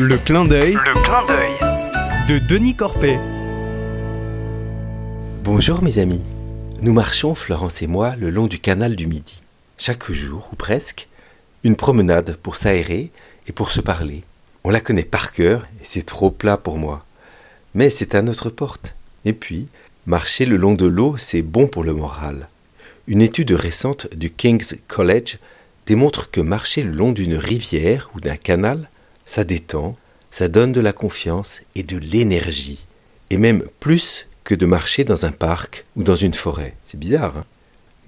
Le clin d'œil Le clin d'œil. de Denis Corpet. Bonjour mes amis. Nous marchons, Florence et moi, le long du canal du Midi. Chaque jour, ou presque, une promenade pour s'aérer et pour se parler. On la connaît par cœur et c'est trop plat pour moi. Mais c'est à notre porte. Et puis, marcher le long de l'eau, c'est bon pour le moral. Une étude récente du King's College démontre que marcher le long d'une rivière ou d'un canal, ça détend, ça donne de la confiance et de l'énergie. Et même plus que de marcher dans un parc ou dans une forêt. C'est bizarre, hein?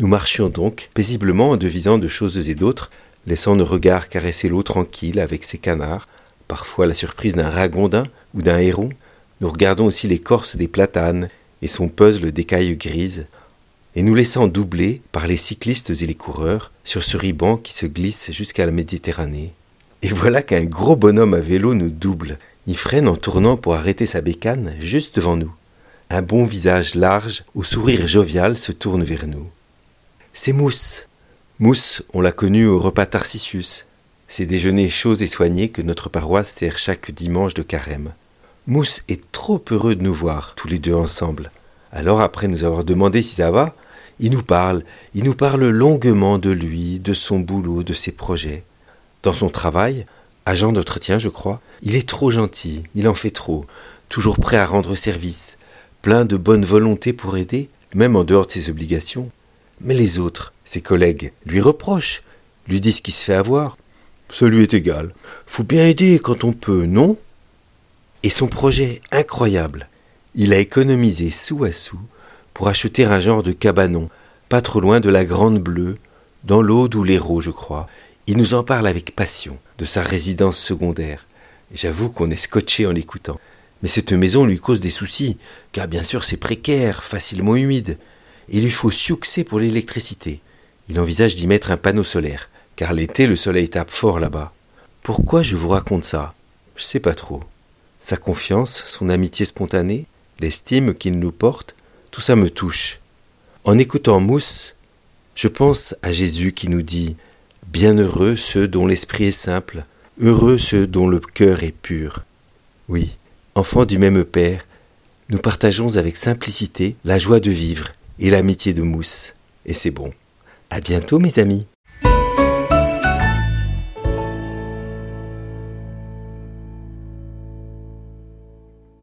Nous marchions donc paisiblement en devisant de choses et d'autres, laissant nos regards caresser l'eau tranquille avec ses canards, parfois la surprise d'un ragondin ou d'un héron. Nous regardons aussi l'écorce des platanes et son puzzle d'écailles grises, et nous laissant doubler par les cyclistes et les coureurs sur ce ruban qui se glisse jusqu'à la Méditerranée. Et voilà qu'un gros bonhomme à vélo nous double. Il freine en tournant pour arrêter sa bécane juste devant nous. Un bon visage large, au sourire jovial, se tourne vers nous. C'est Mousse. Mousse, on l'a connu au repas Tarcisius. Ces déjeuners chauds et soignés que notre paroisse sert chaque dimanche de carême. Mousse est trop heureux de nous voir, tous les deux ensemble. Alors, après nous avoir demandé si ça va, il nous parle, il nous parle longuement de lui, de son boulot, de ses projets. Dans son travail, agent d'entretien, je crois, il est trop gentil, il en fait trop, toujours prêt à rendre service, plein de bonne volonté pour aider, même en dehors de ses obligations. Mais les autres, ses collègues, lui reprochent, lui disent qu'il se fait avoir. Ça lui est égal. Faut bien aider quand on peut, non? Et son projet incroyable, il a économisé sou à sou pour acheter un genre de cabanon, pas trop loin de la Grande Bleue, dans l'Aude ou l'Hérault, je crois. Il nous en parle avec passion de sa résidence secondaire. J'avoue qu'on est scotché en l'écoutant. Mais cette maison lui cause des soucis, car bien sûr c'est précaire, facilement humide. Il lui faut succès pour l'électricité. Il envisage d'y mettre un panneau solaire, car l'été le soleil tape fort là-bas. Pourquoi je vous raconte ça? Je sais pas trop. Sa confiance, son amitié spontanée, l'estime qu'il nous porte, tout ça me touche. En écoutant Mousse, je pense à Jésus qui nous dit Bienheureux ceux dont l'esprit est simple, heureux ceux dont le cœur est pur. Oui, enfants du même Père, nous partageons avec simplicité la joie de vivre et l'amitié de Mousse. Et c'est bon. À bientôt, mes amis.